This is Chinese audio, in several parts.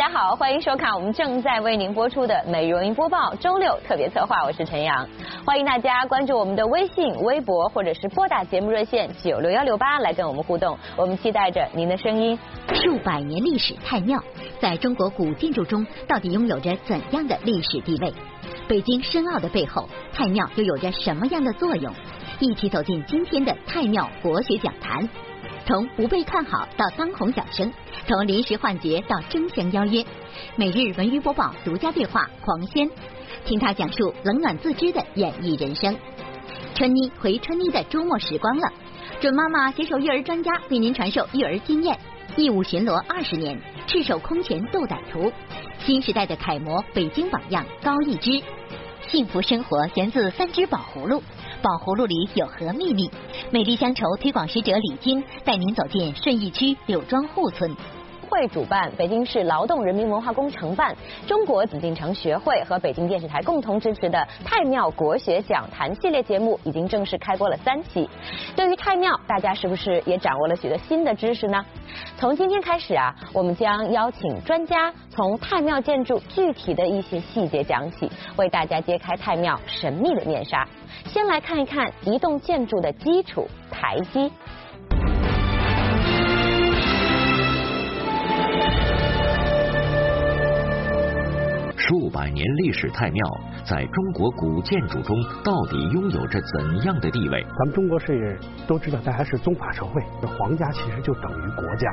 大家好，欢迎收看我们正在为您播出的《美容音播报》周六特别策划，我是陈阳。欢迎大家关注我们的微信、微博，或者是拨打节目热线九六幺六八来跟我们互动。我们期待着您的声音。数百年历史太庙，在中国古建筑中到底拥有着怎样的历史地位？北京申奥的背后，太庙又有着什么样的作用？一起走进今天的太庙国学讲坛。从不被看好到当红小生，从临时换角到争相邀约，每日文娱播报独家对话狂轩，听他讲述冷暖自知的演艺人生。春妮回春妮的周末时光了，准妈妈携手育儿专家为您传授育儿经验。义务巡逻二十年，赤手空拳斗歹徒，新时代的楷模，北京榜样高一之。幸福生活源自三只宝葫芦。宝葫芦里有何秘密？美丽乡愁推广使者李晶带您走进顺义区柳庄户村。会主办，北京市劳动人民文化宫承办，中国紫禁城学会和北京电视台共同支持的太庙国学讲坛系列节目已经正式开播了三期。对于太庙，大家是不是也掌握了许多新的知识呢？从今天开始啊，我们将邀请专家从太庙建筑具体的一些细节讲起，为大家揭开太庙神秘的面纱。先来看一看一栋建筑的基础台基。数百年历史太庙，在中国古建筑中到底拥有着怎样的地位？咱们中国是都知道，它还是宗法社会，皇家其实就等于国家，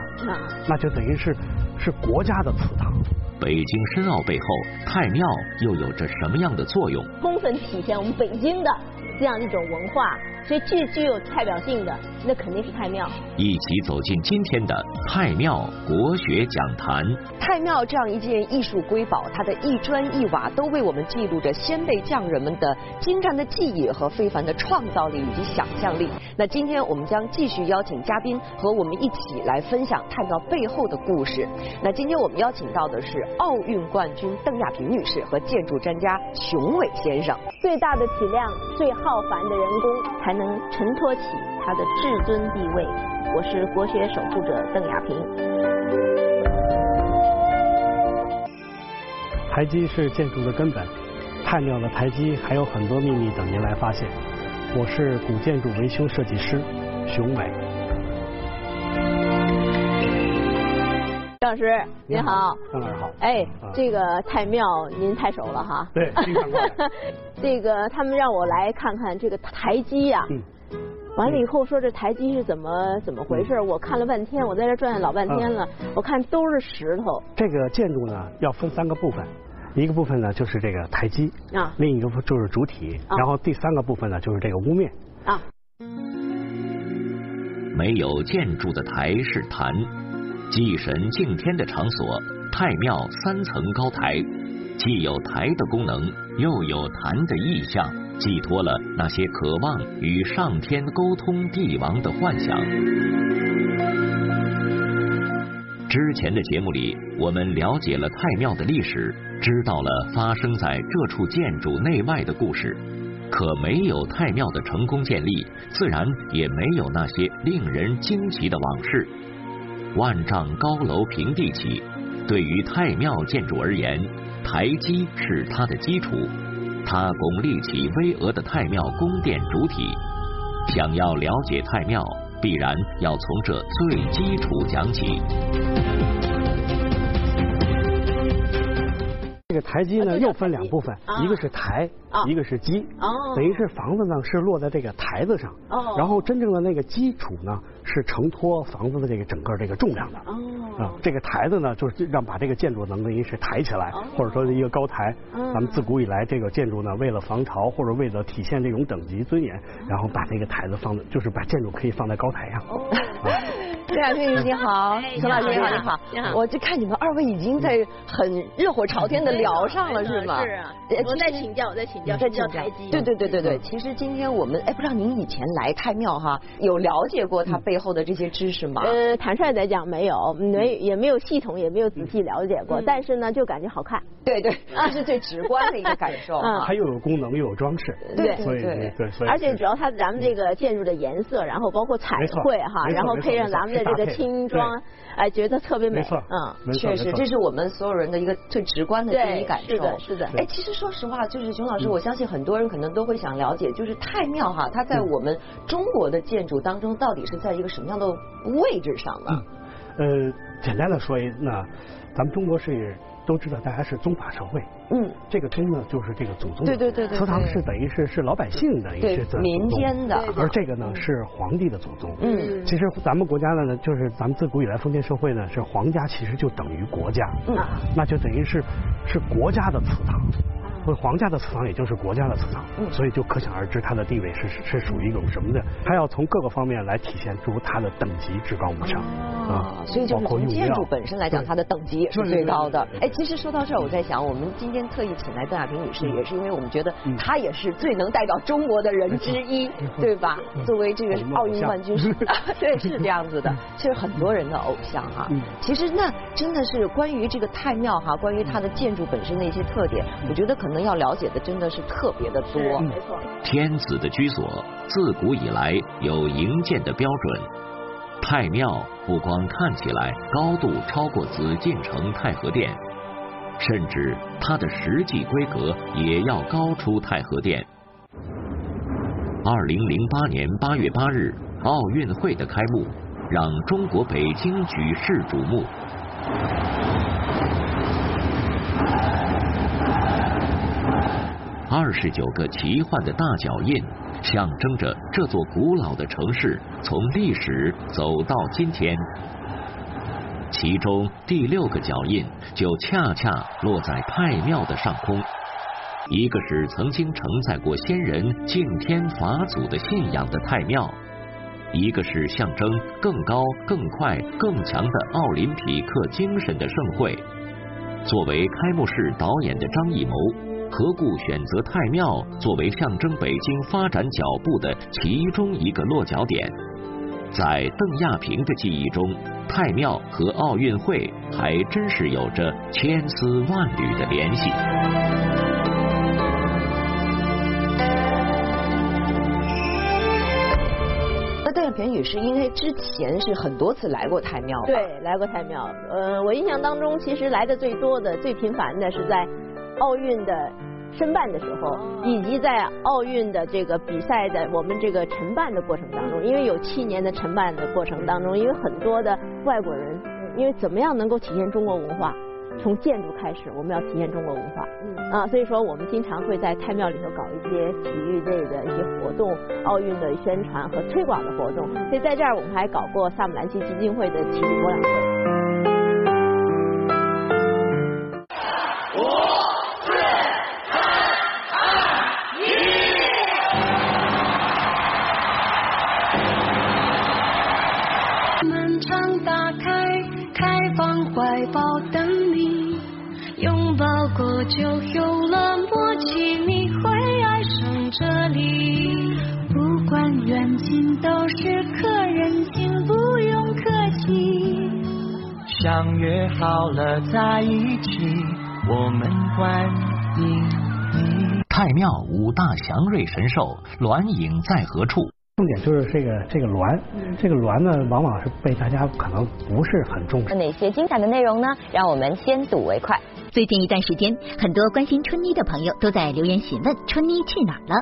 那就等于是是国家的祠堂。北京申奥背后，太庙又有着什么样的作用？充分体现我们北京的这样一种文化。所以具具有代表性的，那肯定是太庙。一起走进今天的太庙国学讲坛。太庙这样一件艺术瑰宝，它的一砖一瓦都为我们记录着先辈匠人们的精湛的技艺和非凡的创造力以及想象力。那今天我们将继续邀请嘉宾和我们一起来分享太庙背后的故事。那今天我们邀请到的是奥运冠军邓亚萍女士和建筑专家熊伟先生。最大的体量、最浩繁的人工才。能承托起他的至尊地位。我是国学守护者邓亚萍。台基是建筑的根本，太庙的台基还有很多秘密等您来发现。我是古建筑维修设计师熊伟。张老师您好，张老师好。哎，这个太庙您太熟了哈。对，经常过。这个他们让我来看看这个台基呀。嗯。完了以后说这台基是怎么怎么回事？我看了半天，我在这转老半天了，我看都是石头。这个建筑呢要分三个部分，一个部分呢就是这个台基啊，另一个就是主体，然后第三个部分呢就是这个屋面啊。没有建筑的台是坛，祭神敬天的场所。太庙三层高台，既有台的功能，又有坛的意象，寄托了那些渴望与上天沟通帝王的幻想。之前的节目里，我们了解了太庙的历史，知道了发生在这处建筑内外的故事。可没有太庙的成功建立，自然也没有那些令人惊奇的往事。万丈高楼平地起。对于太庙建筑而言，台基是它的基础，它拱立起巍峨的太庙宫殿主体。想要了解太庙，必然要从这最基础讲起。这个台基呢，又分两部分，一个是台，一个是基，等于是房子呢是落在这个台子上，然后真正的那个基础呢是承托房子的这个整个这个重量的。啊，这个台子呢，就是让把这个建筑能等于是抬起来，或者说一个高台。咱们自古以来，这个建筑呢，为了防潮或者为了体现这种等级尊严，然后把这个台子放在，就是把建筑可以放在高台上。对啊，丽你好，陈老师你好，你好，你好我就看你们二位已经在很热火朝天的聊上了，是吗？是啊。我在请教，我在请教，再请教台基。对对对对对，其实今天我们哎，不知道您以前来太庙哈，有了解过它背后的这些知识吗？呃，坦率来讲没有，没也没有系统，也没有仔细了解过。但是呢，就感觉好看。对对，这是最直观的一个感受。它又有功能又有装饰。对对对对。而且主要它咱们这个建筑的颜色，然后包括彩绘哈，然后配上咱们的这个轻装，哎，觉得特别美。没错，嗯，确实，这是我们所有人的一个最直观的第一感受。是的，是的。哎，其实说实话，就是熊老师，我相信很多人可能都会想了解，就是太庙哈，它在我们中国的建筑当中，到底是在一个什么样的位置上呢？呃，简单的说一，那咱们中国是。都知道大家是宗法社会，嗯，这个宗呢就是这个祖宗，对对对对祠堂是等于是是老百姓的一些民间的，而这个呢是皇帝的祖宗，嗯，其实咱们国家呢就是咱们自古以来封建社会呢是皇家其实就等于国家，嗯，那就等于是是国家的祠堂。皇家的祠堂也就是国家的祠堂，所以就可想而知它的地位是是属于一种什么的。它要从各个方面来体现出它的等级至高无上啊。所以就是从建筑本身来讲，它的等级也是最高的。哎，其实说到这儿，我在想，我们今天特意请来邓亚萍女士，也是因为我们觉得她也是最能代表中国的人之一，对吧？作为这个奥运冠军，对，是这样子的。其实很多人的偶像哈。其实那真的是关于这个太庙哈，关于它的建筑本身的一些特点，我觉得可能。要了解的真的是特别的多，没错。天子的居所自古以来有营建的标准，太庙不光看起来高度超过紫禁城太和殿，甚至它的实际规格也要高出太和殿。二零零八年八月八日奥运会的开幕，让中国北京举世瞩目。二十九个奇幻的大脚印，象征着这座古老的城市从历史走到今天。其中第六个脚印就恰恰落在太庙的上空，一个是曾经承载过先人敬天法祖的信仰的太庙，一个是象征更高、更快、更强的奥林匹克精神的盛会。作为开幕式导演的张艺谋。何故选择太庙作为象征北京发展脚步的其中一个落脚点？在邓亚萍的记忆中，太庙和奥运会还真是有着千丝万缕的联系。那邓亚萍女士，因为之前是很多次来过太庙，对，来过太庙。呃，我印象当中，其实来的最多的、最频繁的是在。奥运的申办的时候，以及在奥运的这个比赛的我们这个承办的过程当中，因为有七年的承办的过程当中，因为很多的外国人，因为怎么样能够体现中国文化，从建筑开始，我们要体现中国文化，啊，所以说我们经常会在太庙里头搞一些体育类的一些活动，奥运的宣传和推广的活动，所以在这儿我们还搞过萨姆兰奇基金会的体育博览会。就有了默契，你会爱上这里。不管远近都是客人，请不用客气。相约好了在一起，我们欢迎你。太庙五大祥瑞神兽，鸾影在何处？重点就是这个这个鸾，这个鸾呢，往往是被大家可能不是很重视。哪些精彩的内容呢？让我们先睹为快。最近一段时间，很多关心春妮的朋友都在留言询问春妮去哪儿了。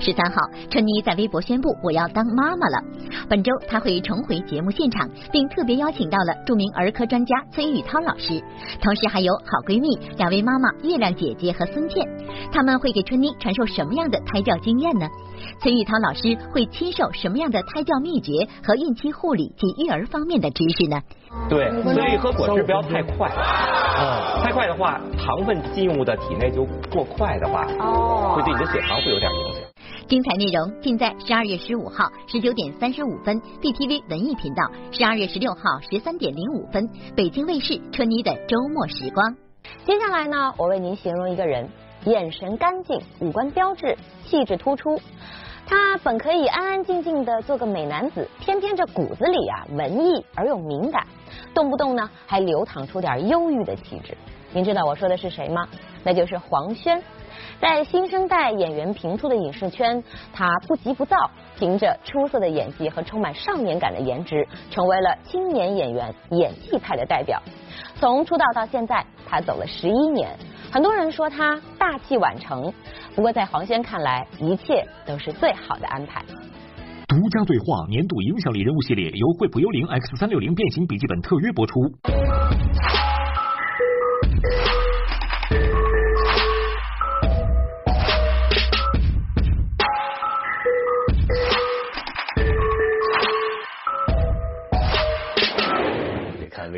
十三号，春妮在微博宣布我要当妈妈了。本周她会重回节目现场，并特别邀请到了著名儿科专家崔玉涛老师，同时还有好闺蜜两位妈妈月亮姐姐和孙倩，他们会给春妮传授什么样的胎教经验呢？崔玉涛老师会亲授什么样的胎教秘诀和孕期护理及育儿方面的知识呢？对，所以喝果汁不要太快，嗯，太快的话，糖分进入的体内就过快的话，哦，会对你的血糖会有点影响。精彩内容尽在十二月十五号十九点三十五分，BTV 文艺频道；十二月十六号十三点零五分，北京卫视春妮的周末时光。接下来呢，我为您形容一个人。眼神干净，五官标致，气质突出。他本可以安安静静的做个美男子，偏偏这骨子里啊文艺而又敏感，动不动呢还流淌出点忧郁的气质。您知道我说的是谁吗？那就是黄轩。在新生代演员频出的影视圈，他不急不躁，凭着出色的演技和充满少年感的颜值，成为了青年演员演技派的代表。从出道到现在，他走了十一年。很多人说他大器晚成，不过在黄轩看来，一切都是最好的安排。独家对话年度影响力人物系列由惠普幽灵 X 三六零变形笔记本特约播出。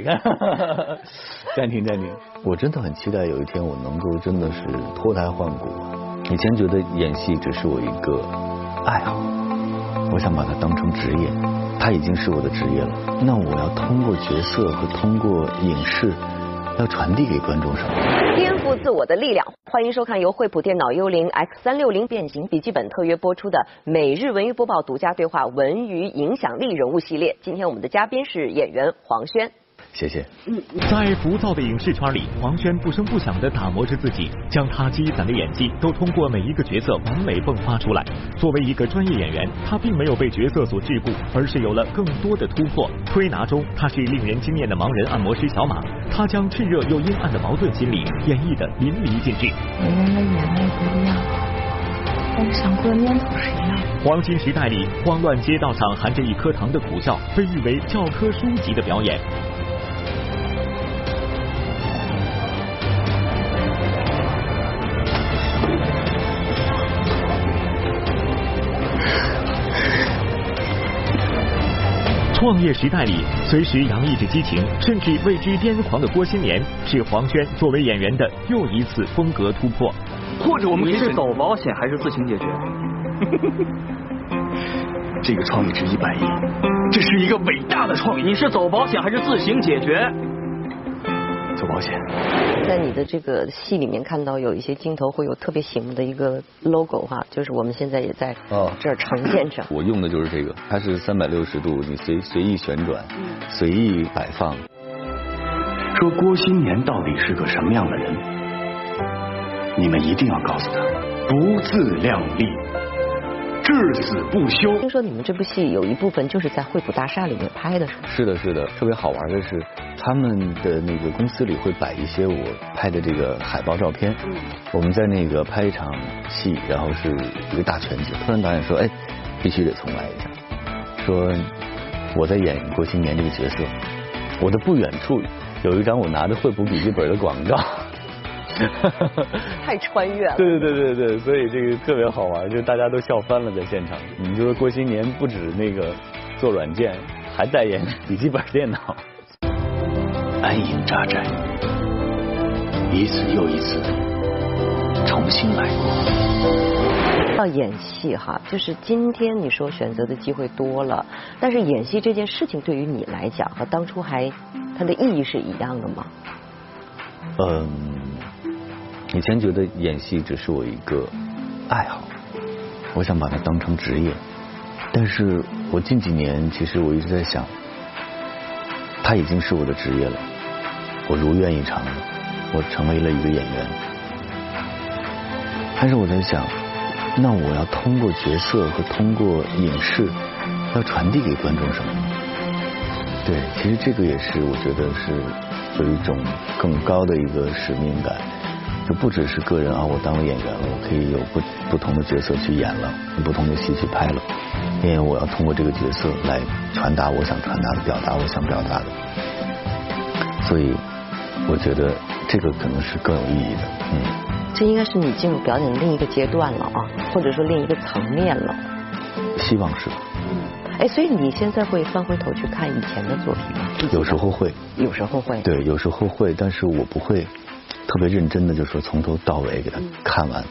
暂停暂停，我真的很期待有一天我能够真的是脱胎换骨。以前觉得演戏只是我一个爱好，我想把它当成职业，它已经是我的职业了。那我要通过角色和通过影视，要传递给观众什么？颠覆自我的力量。欢迎收看由惠普电脑幽灵 X 三六零变形笔记本特约播出的每日文娱播报独家对话文娱影响力人物系列。今天我们的嘉宾是演员黄轩。谢谢。在浮躁的影视圈里，黄轩不声不响的打磨着自己，将他积攒的演技都通过每一个角色完美迸发出来。作为一个专业演员，他并没有被角色所桎梏，而是有了更多的突破。推拿中，他是令人惊艳的盲人按摩师小马，他将炽热又阴暗的矛盾心理演绎的淋漓尽致。每个人的眼泪不一样，但是想过的念头是一样。黄金时代里，慌乱街道上含着一颗糖的苦笑，被誉为教科书级的表演。创业时代里，随时洋溢着激情，甚至为之癫狂的郭新年，是黄轩作为演员的又一次风格突破。或者我们是走保险还是自行解决？这个创意值一百亿，这是一个伟大的创意。你是走保险还是自行解决？走保险。在你的这个戏里面看到有一些镜头会有特别醒目的一个 logo 哈，就是我们现在也在这儿呈现着。我用的就是这个，它是三百六十度，你随随意旋转，随意摆放。说郭新年到底是个什么样的人？你们一定要告诉他，不自量力，至死不休。听说你们这部戏有一部分就是在惠普大厦里面拍的，是吗？是的，是的，特别好玩的是，他们的那个公司里会摆一些我拍的这个海报照片。嗯。我们在那个拍一场戏，然后是一个大全景，突然导演说：“哎，必须得重来一下。”说我在演郭新年这个角色，我的不远处有一张我拿着惠普笔记本的广告。太穿越了。对对对对对，所以这个特别好玩，就大家都笑翻了，在现场。你就说郭新年不止那个做软件，还代言笔记本电脑。安营扎寨，一次又一次，重新来过。到演戏哈，就是今天你说选择的机会多了，但是演戏这件事情对于你来讲和当初还它的意义是一样的吗？嗯。以前觉得演戏只是我一个爱好，我想把它当成职业。但是我近几年其实我一直在想，它已经是我的职业了，我如愿以偿，我成为了一个演员。但是我在想，那我要通过角色和通过影视，要传递给观众什么？对，其实这个也是我觉得是有一种更高的一个使命感。就不只是个人啊，我当了演员了，我可以有不不同的角色去演了，不同的戏去拍了，因为我要通过这个角色来传达我想传达的，表达我想表达的，所以我觉得这个可能是更有意义的，嗯。这应该是你进入表演的另一个阶段了啊，或者说另一个层面了。希望是。嗯。哎，所以你现在会翻回头去看以前的作品吗？有时候会。有时候会。对，有时候会，但是我不会。特别认真的，就说从头到尾给他看完。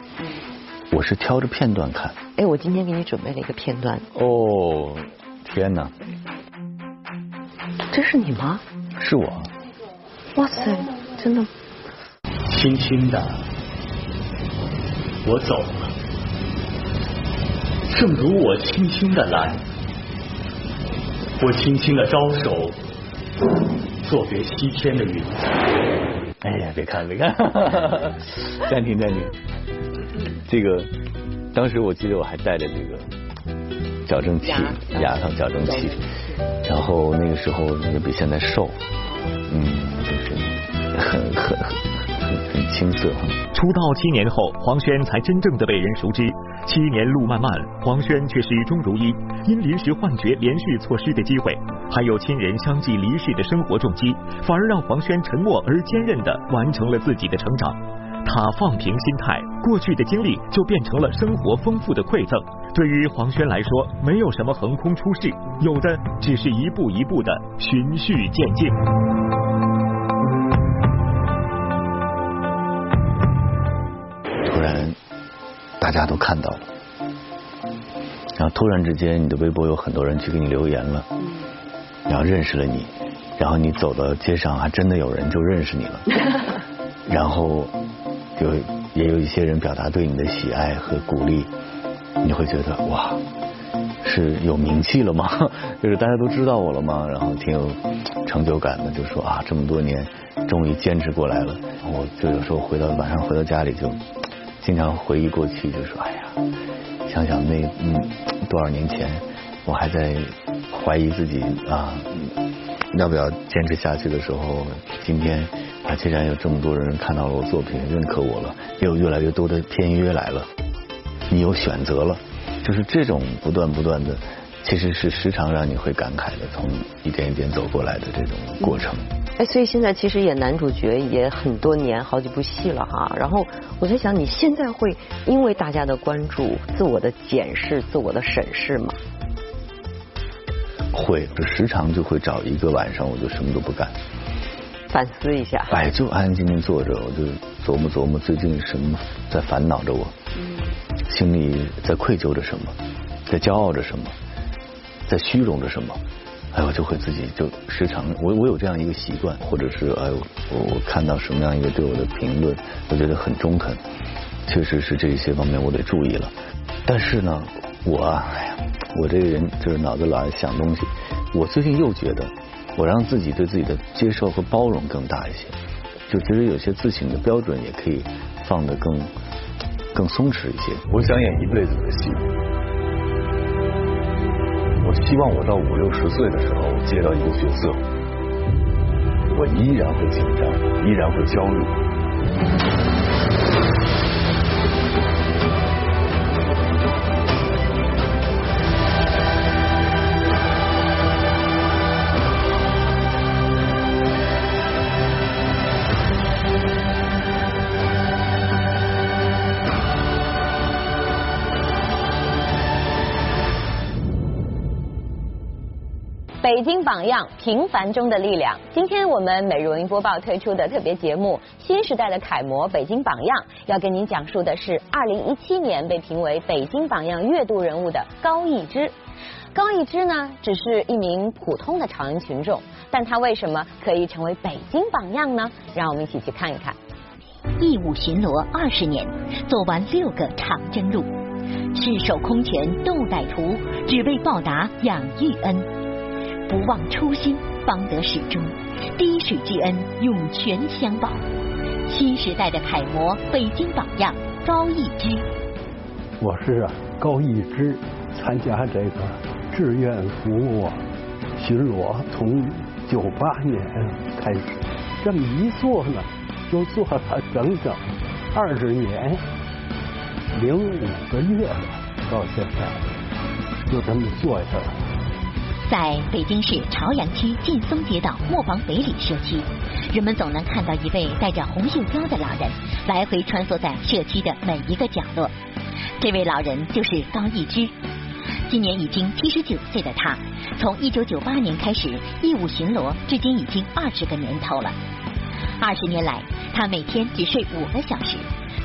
我是挑着片段看。哎，我今天给你准备了一个片段。哦，天哪！这是你吗？是我。哇塞，真的。轻轻的，我走了，正如我轻轻的来，我轻轻的招手，作别西天的云彩。哎呀，别看别看，暂停暂停。这个当时我记得我还带着这个矫正器，牙上矫正器，然后那个时候也比现在瘦，嗯，就是很很 很青涩。出道七年后，黄轩才真正的被人熟知。七年路漫漫，黄轩却始终如一。因临时换角，连续错失的机会，还有亲人相继离世的生活重击，反而让黄轩沉默而坚韧的完成了自己的成长。他放平心态，过去的经历就变成了生活丰富的馈赠。对于黄轩来说，没有什么横空出世，有的只是一步一步的循序渐进。然，大家都看到了，然后突然之间，你的微博有很多人去给你留言了，然后认识了你，然后你走到街上，还真的有人就认识你了，然后有也有一些人表达对你的喜爱和鼓励，你会觉得哇，是有名气了吗？就是大家都知道我了吗？然后挺有成就感的，就说啊，这么多年终于坚持过来了。我就有时候回到晚上回到家里就。经常回忆过去，就说：“哎呀，想想那嗯多少年前，我还在怀疑自己啊，要不要坚持下去的时候，今天啊，既然有这么多人看到了我作品，认可我了，也有越来越多的片约来了，你有选择了，就是这种不断不断的，其实是时常让你会感慨的，从一点一点走过来的这种过程。”哎，所以现在其实演男主角也很多年，好几部戏了哈。然后我在想，你现在会因为大家的关注，自我的检视、自我的审视吗？会，就时常就会找一个晚上，我就什么都不干，反思一下。哎，就安安静静坐着，我就琢磨琢磨最近什么在烦恼着我，心里在愧疚着什么，在骄傲着什么，在虚荣着什么。哎，我就会自己就时常，我我有这样一个习惯，或者是哎，我我看到什么样一个对我的评论，我觉得很中肯，确实是这一些方面我得注意了。但是呢，我啊哎呀，我这个人就是脑子老爱想东西。我最近又觉得，我让自己对自己的接受和包容更大一些，就觉得有些自省的标准也可以放得更更松弛一些。我想演一辈子的戏。希望我到五六十岁的时候接到一个角色，我依然会紧张，依然会焦虑。榜样，平凡中的力量。今天我们每日文艺播报推出的特别节目《新时代的楷模》——北京榜样，要跟您讲述的是2017年被评为北京榜样月度人物的高逸之。高逸之呢，只是一名普通的朝阳群众，但他为什么可以成为北京榜样呢？让我们一起去看一看。义务巡逻二十年，做完六个长征路，赤手空拳斗歹徒，只为报答养育恩。不忘初心，方得始终。滴水之恩，涌泉相报。新时代的楷模，北京榜样高逸之。我是啊，高逸之，参加这个志愿服务巡逻，从九八年开始，这么一做呢，就做了整整二十年零五个月了，到现在就这么做下来。在北京市朝阳区劲松街道磨坊北里社区，人们总能看到一位戴着红袖标的老人来回穿梭在社区的每一个角落。这位老人就是高逸之，今年已经七十九岁的他，从一九九八年开始义务巡逻，至今已经二十个年头了。二十年来，他每天只睡五个小时，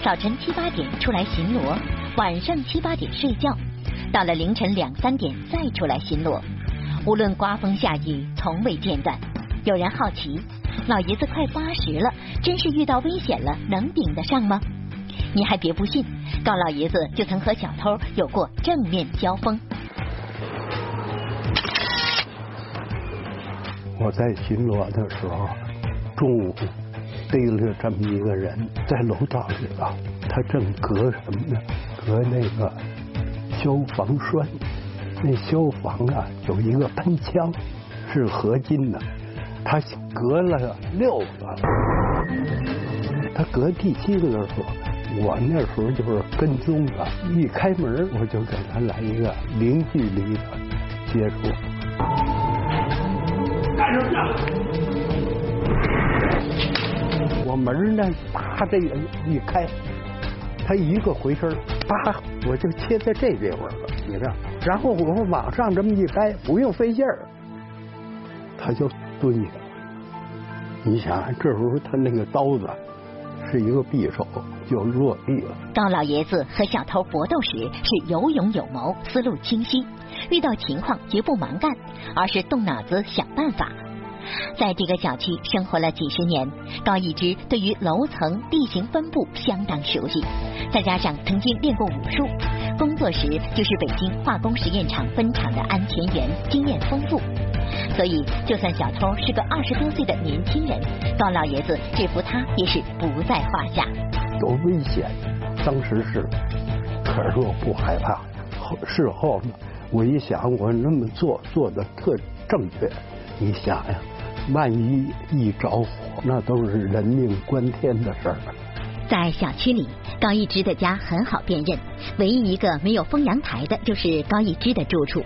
早晨七八点出来巡逻，晚上七八点睡觉，到了凌晨两三点再出来巡逻。无论刮风下雨，从未间断。有人好奇，老爷子快八十了，真是遇到危险了，能顶得上吗？你还别不信，高老爷子就曾和小偷有过正面交锋。我在巡逻的时候，中午逮了这么一个人，在楼道里头，他正隔什么呢？隔那个消防栓。那消防啊，有一个喷枪，是合金的，他隔了六个，他隔第七个的时候，我那时候就是跟踪的，一开门我就给他来一个零距离的接触。干什么我门呢，啪，这一开，他一个回身，啪，我就切在这地方了。你看，然后我们往上这么一开，不用费劲儿，他就蹲下了。你想，这时候他那个刀子是一个匕首，就落地了。高老爷子和小偷搏斗时是有勇有谋，思路清晰，遇到情况绝不蛮干，而是动脑子想办法。在这个小区生活了几十年，高一之对于楼层、地形分布相当熟悉，再加上曾经练过武术，工作时就是北京化工实验厂分厂的安全员，经验丰富。所以，就算小偷是个二十多岁的年轻人，高老爷子制服他也是不在话下。多危险！当时是，可是我不害怕。后事后呢，我一想，我那么做做的特正确。你想呀。万一一着火，那都是人命关天的事儿。在小区里，高一枝的家很好辨认，唯一一个没有封阳台的，就是高一枝的住处。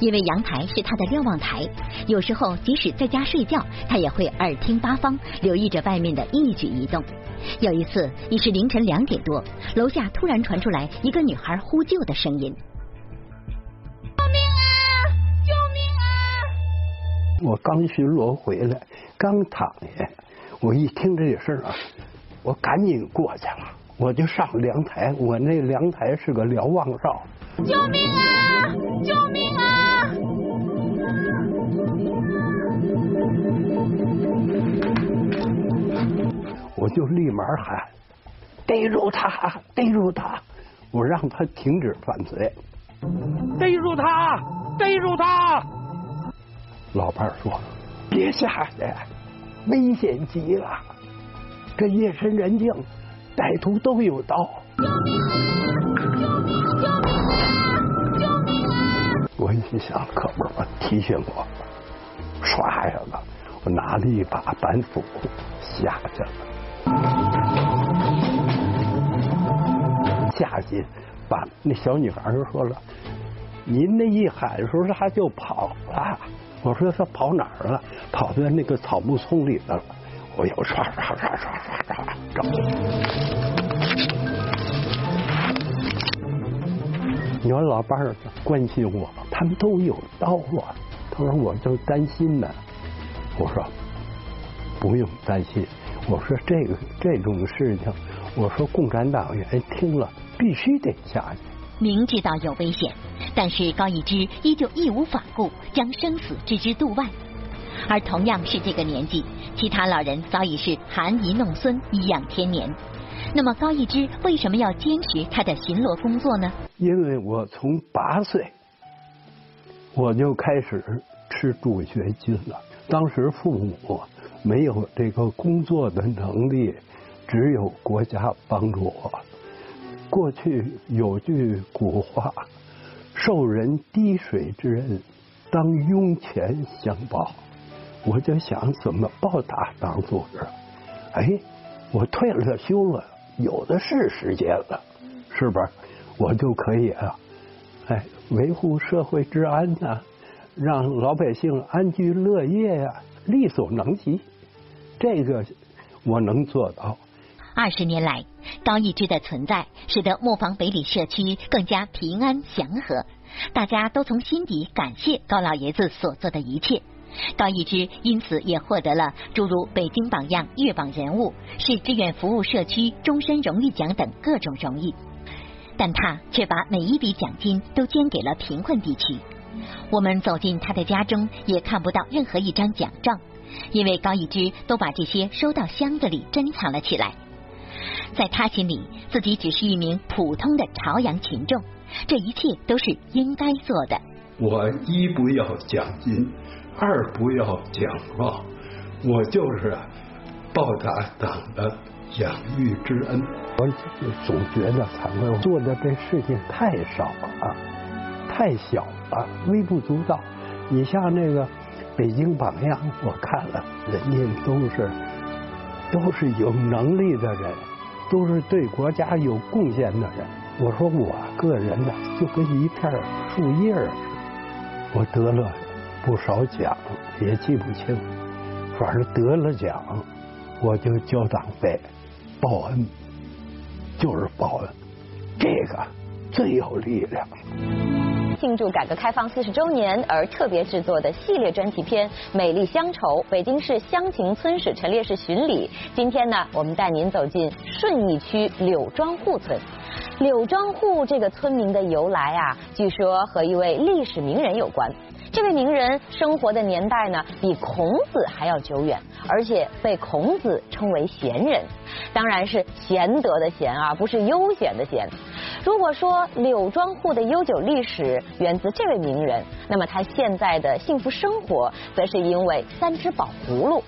因为阳台是他的瞭望台，有时候即使在家睡觉，他也会耳听八方，留意着外面的一举一动。有一次，已是凌晨两点多，楼下突然传出来一个女孩呼救的声音。救命啊！救命啊我刚巡逻回来，刚躺下，我一听这声啊，我赶紧过去了，我就上凉台，我那凉台是个瞭望哨。救命啊！救命啊！我就立马喊：逮住他！逮住他！我让他停止犯罪。逮住他！逮住他！老伴儿说：“别下去，危险极了。这夜深人静，歹徒都有刀。”救命啊！救命！救命啊！救命啊！我一想，可不是，我，提醒我，唰一下子，我拿了一把板斧下去了。下去，把那小女孩就说了：“您那一喊的时候，她就跑了。”我说她跑哪儿了？跑在那个草木丛里头了。我又唰唰唰唰唰唰找。你说老伴儿关心我，他们都有刀啊。他说我就担心呢。我说不用担心。我说这个这种事情，我说共产党员听了必须得下去。明知道有危险，但是高一之依旧义无反顾，将生死置之度外。而同样是这个年纪，其他老人早已是含饴弄孙，颐养天年。那么高一之为什么要坚持他的巡逻工作呢？因为我从八岁我就开始吃助学金了。当时父母没有这个工作的能力，只有国家帮助我。过去有句古话：“受人滴水之恩，当涌泉相报。”我就想怎么报答党组织。哎，我退了休了，有的是时间了，是不是？我就可以啊，哎，维护社会治安呐，让老百姓安居乐业呀，力所能及。这个我能做到。二十年来，高一之的存在使得磨坊北里社区更加平安祥和，大家都从心底感谢高老爷子所做的一切。高一之因此也获得了诸如北京榜样、月榜人物、市志愿服务社区终身荣誉奖等各种荣誉，但他却把每一笔奖金都捐给了贫困地区。我们走进他的家中，也看不到任何一张奖状，因为高一之都把这些收到箱子里珍藏了起来。在他心里，自己只是一名普通的朝阳群众，这一切都是应该做的。我一不要奖金，二不要奖状，我就是报答党的养育之恩。我总觉得惭愧，做的这事情太少了，太小了，微不足道。你像那个北京榜样，我看了，人家都是都是有能力的人，都是对国家有贡献的人。我说我个人呢，就跟一片树叶似的。我得了不少奖，也记不清，反正得了奖，我就交党费报恩，就是报恩，这个最有力量。庆祝改革开放四十周年而特别制作的系列专题片《美丽乡愁》，北京市乡情村史陈列室巡礼。今天呢，我们带您走进顺义区柳庄户村。柳庄户这个村名的由来啊，据说和一位历史名人有关。这位名人生活的年代呢，比孔子还要久远，而且被孔子称为贤人，当然是贤德的贤啊，不是悠闲的闲。如果说柳庄户的悠久历史源自这位名人，那么他现在的幸福生活，则是因为三只宝葫芦。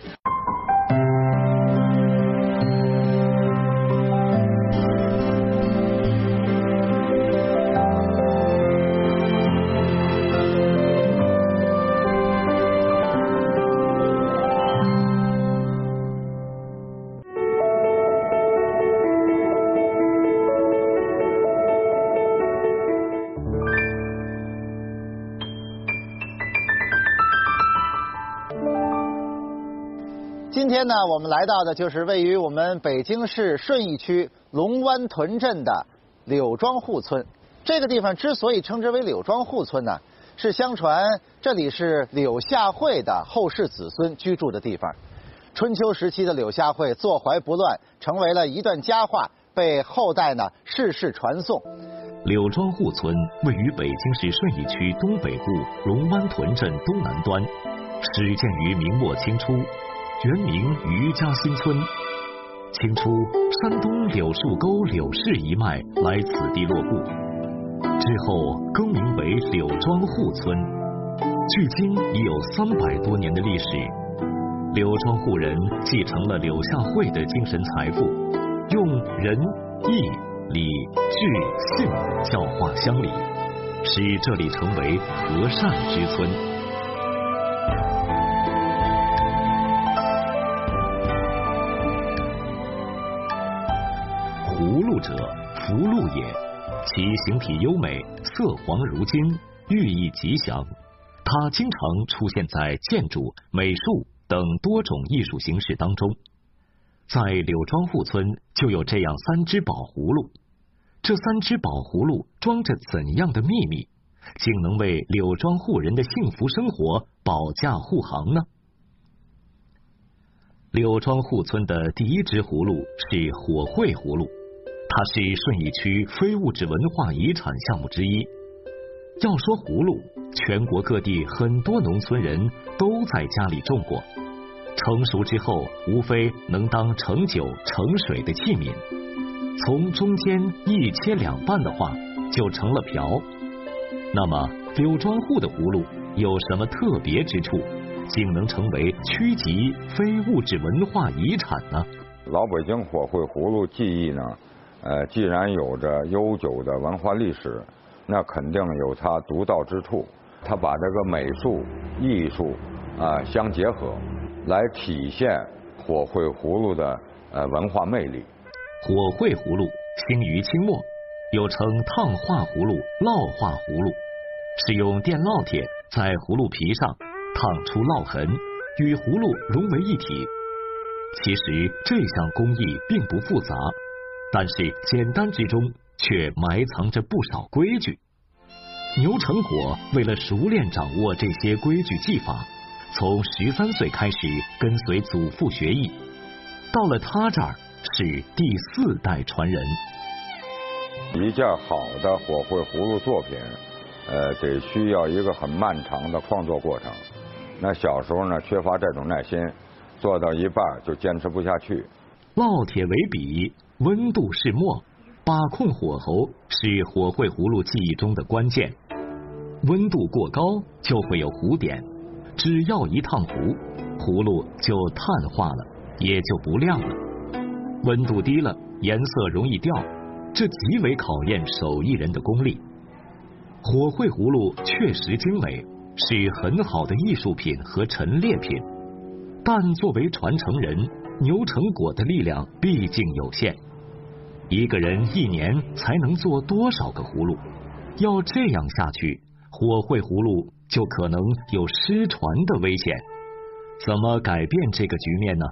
今天呢，我们来到的就是位于我们北京市顺义区龙湾屯镇的柳庄户村。这个地方之所以称之为柳庄户村呢，是相传这里是柳下惠的后世子孙居住的地方。春秋时期的柳下惠坐怀不乱，成为了一段佳话，被后代呢世世传颂。柳庄户村位于北京市顺义区东北部龙湾屯镇东南端，始建于明末清初。原名余家新村，清初山东柳树沟柳氏一脉来此地落户，之后更名为柳庄户村，距今已有三百多年的历史。柳庄户人继承了柳下惠的精神财富，用仁义礼智信教化乡里，使这里成为和善之村。者福禄也，其形体优美，色黄如金，寓意吉祥。它经常出现在建筑、美术等多种艺术形式当中。在柳庄户村就有这样三只宝葫芦，这三只宝葫芦装着怎样的秘密，竟能为柳庄户人的幸福生活保驾护航呢？柳庄户村的第一只葫芦是火绘葫芦。它是顺义区非物质文化遗产项目之一。要说葫芦，全国各地很多农村人都在家里种过。成熟之后，无非能当盛酒、盛水的器皿。从中间一切两半的话，就成了瓢。那么柳庄户的葫芦有什么特别之处，竟能成为区级非物质文化遗产呢？老北京火绘葫芦技艺呢？呃，既然有着悠久的文化历史，那肯定有它独到之处。它把这个美术、艺术啊相结合，来体现火绘葫芦的呃文化魅力。火绘葫芦兴于清末，又称烫化葫芦、烙化葫芦，是用电烙铁在葫芦皮上烫出烙痕，与葫芦融为一体。其实这项工艺并不复杂。但是简单之中却埋藏着不少规矩。牛成果为了熟练掌握这些规矩技法，从十三岁开始跟随祖父学艺，到了他这儿是第四代传人。一件好的火绘葫芦作品，呃，得需要一个很漫长的创作过程。那小时候呢，缺乏这种耐心，做到一半就坚持不下去。烙铁为笔，温度是墨，把控火候是火绘葫芦技艺中的关键。温度过高就会有糊点，只要一烫糊，葫芦就碳化了，也就不亮了。温度低了，颜色容易掉，这极为考验手艺人的功力。火绘葫芦确实精美，是很好的艺术品和陈列品，但作为传承人，牛成果的力量毕竟有限，一个人一年才能做多少个葫芦？要这样下去。火绘葫芦就可能有失传的危险，怎么改变这个局面呢？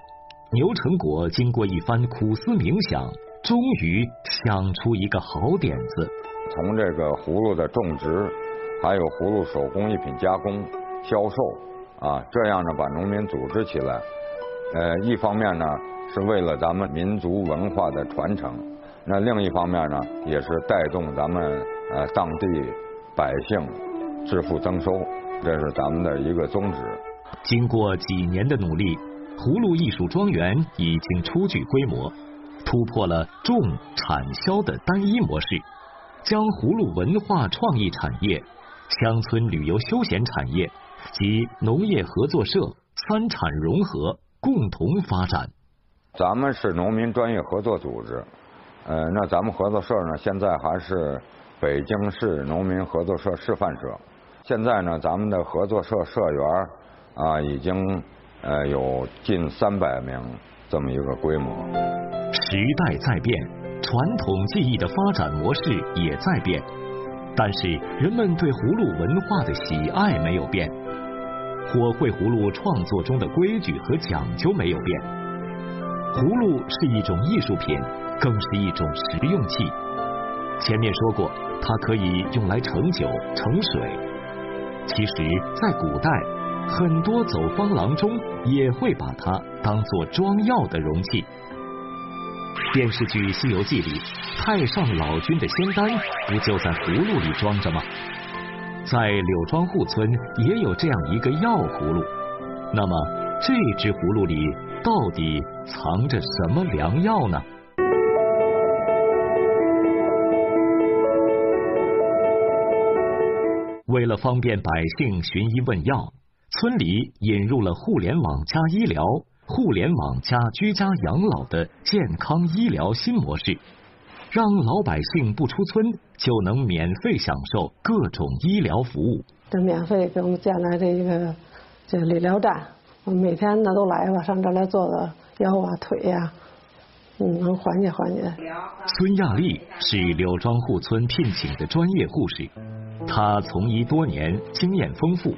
牛成果经过一番苦思冥想，终于想出一个好点子。从这个葫芦的种植，还有葫芦手工艺品加工、销售啊，这样呢把农民组织起来，呃，一方面呢是为了咱们民族文化的传承，那另一方面呢也是带动咱们呃当地百姓。致富增收，这是咱们的一个宗旨。经过几年的努力，葫芦艺术庄园已经初具规模，突破了种产销的单一模式，将葫芦文化创意产业、乡村旅游休闲产业及农业合作社三产融合，共同发展。咱们是农民专业合作组织，呃，那咱们合作社呢，现在还是北京市农民合作社示范社。现在呢，咱们的合作社社员啊，已经呃有近三百名这么一个规模。时代在变，传统技艺的发展模式也在变，但是人们对葫芦文化的喜爱没有变，火绘葫芦创作中的规矩和讲究没有变。葫芦是一种艺术品，更是一种实用器。前面说过，它可以用来盛酒、盛水。其实，在古代，很多走方郎中也会把它当做装药的容器。电视剧《西游记》里，太上老君的仙丹不就在葫芦里装着吗？在柳庄户村也有这样一个药葫芦。那么，这只葫芦里到底藏着什么良药呢？为了方便百姓寻医问药，村里引入了互联网加医疗、互联网加居家养老的健康医疗新模式，让老百姓不出村就能免费享受各种医疗服务。这免费给我们建了这一个这理疗站，我们每天呢都来吧，上这来做个腰啊腿呀，嗯，能缓解缓解。孙亚丽是柳庄户村聘请的专业护士。她从医多年，经验丰富，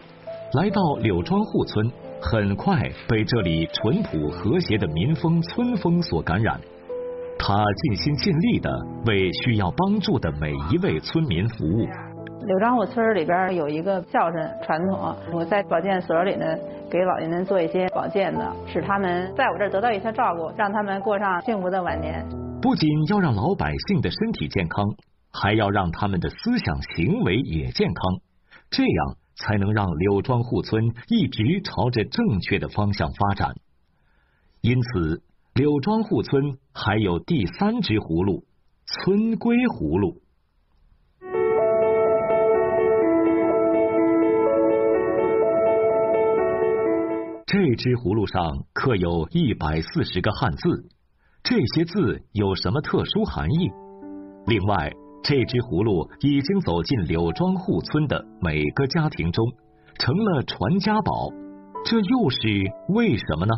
来到柳庄户村，很快被这里淳朴和谐的民风村风所感染。他尽心尽力的为需要帮助的每一位村民服务。柳庄户村里边有一个孝顺传统，我在保健所里呢，给老年人做一些保健的，使他们在我这儿得到一些照顾，让他们过上幸福的晚年。不仅要让老百姓的身体健康。还要让他们的思想行为也健康，这样才能让柳庄户村一直朝着正确的方向发展。因此，柳庄户村还有第三只葫芦——村规葫芦。这只葫芦上刻有一百四十个汉字，这些字有什么特殊含义？另外。这只葫芦已经走进柳庄户村的每个家庭中，成了传家宝。这又是为什么呢？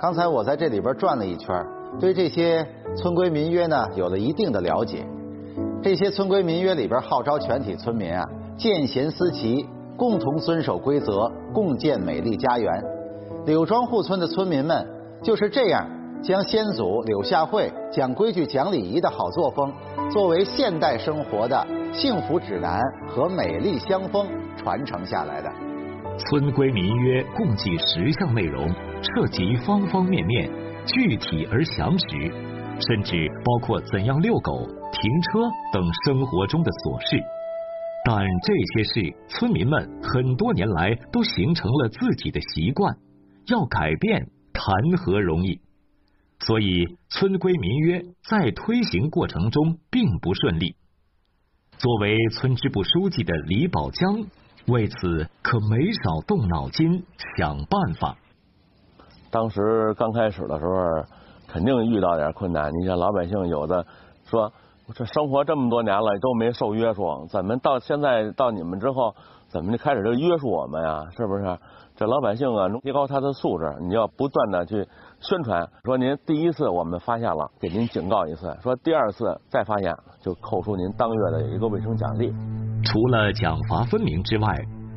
刚才我在这里边转了一圈，对这些村规民约呢有了一定的了解。这些村规民约里边号召全体村民啊，见贤思齐，共同遵守规则，共建美丽家园。柳庄户村的村民们就是这样。将先祖柳下惠讲规矩、讲礼仪的好作风，作为现代生活的幸福指南和美丽乡风传承下来的。村规民约共计十项内容，涉及方方面面，具体而详实，甚至包括怎样遛狗、停车等生活中的琐事。但这些事，村民们很多年来都形成了自己的习惯，要改变谈何容易？所以村规民约在推行过程中并不顺利。作为村支部书记的李宝江，为此可没少动脑筋想办法。当时刚开始的时候，肯定遇到点困难。你像老百姓有的说，我这生活这么多年了都没受约束，怎么到现在到你们之后，怎么就开始就约束我们呀？是不是？这老百姓啊，提高他的素质，你要不断的去宣传，说您第一次我们发现了，给您警告一次；说第二次再发现，就扣除您当月的一个卫生奖励。除了奖罚分明之外，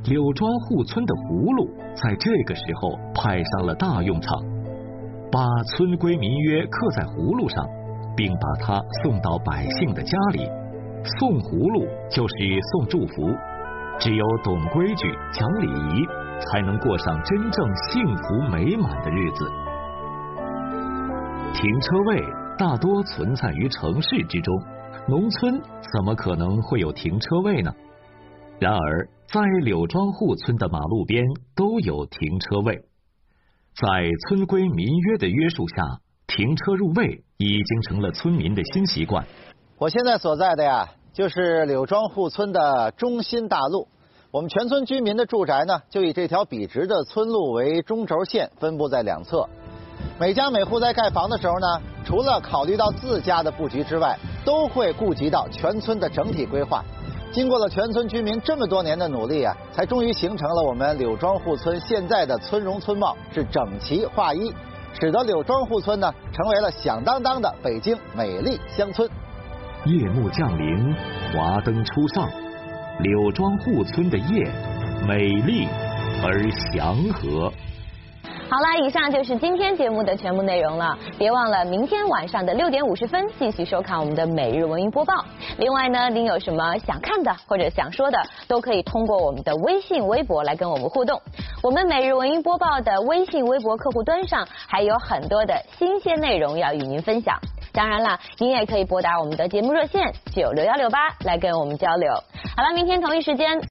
柳庄户村的葫芦在这个时候派上了大用场，把村规民约刻在葫芦上，并把它送到百姓的家里。送葫芦就是送祝福，只有懂规矩、讲礼仪，才能过上真正幸福美满的日子。停车位大多存在于城市之中，农村怎么可能会有停车位呢？然而，在柳庄户村的马路边都有停车位，在村规民约的约束下，停车入位已经成了村民的新习惯。我现在所在的呀，就是柳庄户村的中心大路。我们全村居民的住宅呢，就以这条笔直的村路为中轴线，分布在两侧。每家每户在盖房的时候呢，除了考虑到自家的布局之外，都会顾及到全村的整体规划。经过了全村居民这么多年的努力啊，才终于形成了我们柳庄户村现在的村容村貌，是整齐划一，使得柳庄户村呢成为了响当当的北京美丽乡村。夜幕降临，华灯初上，柳庄户村的夜美丽而祥和。好了，以上就是今天节目的全部内容了。别忘了明天晚上的六点五十分继续收看我们的每日文娱播报。另外呢，您有什么想看的或者想说的，都可以通过我们的微信、微博来跟我们互动。我们每日文娱播报的微信、微博客户端上还有很多的新鲜内容要与您分享。当然了，您也可以拨打我们的节目热线九六幺六八来跟我们交流。好了，明天同一时间。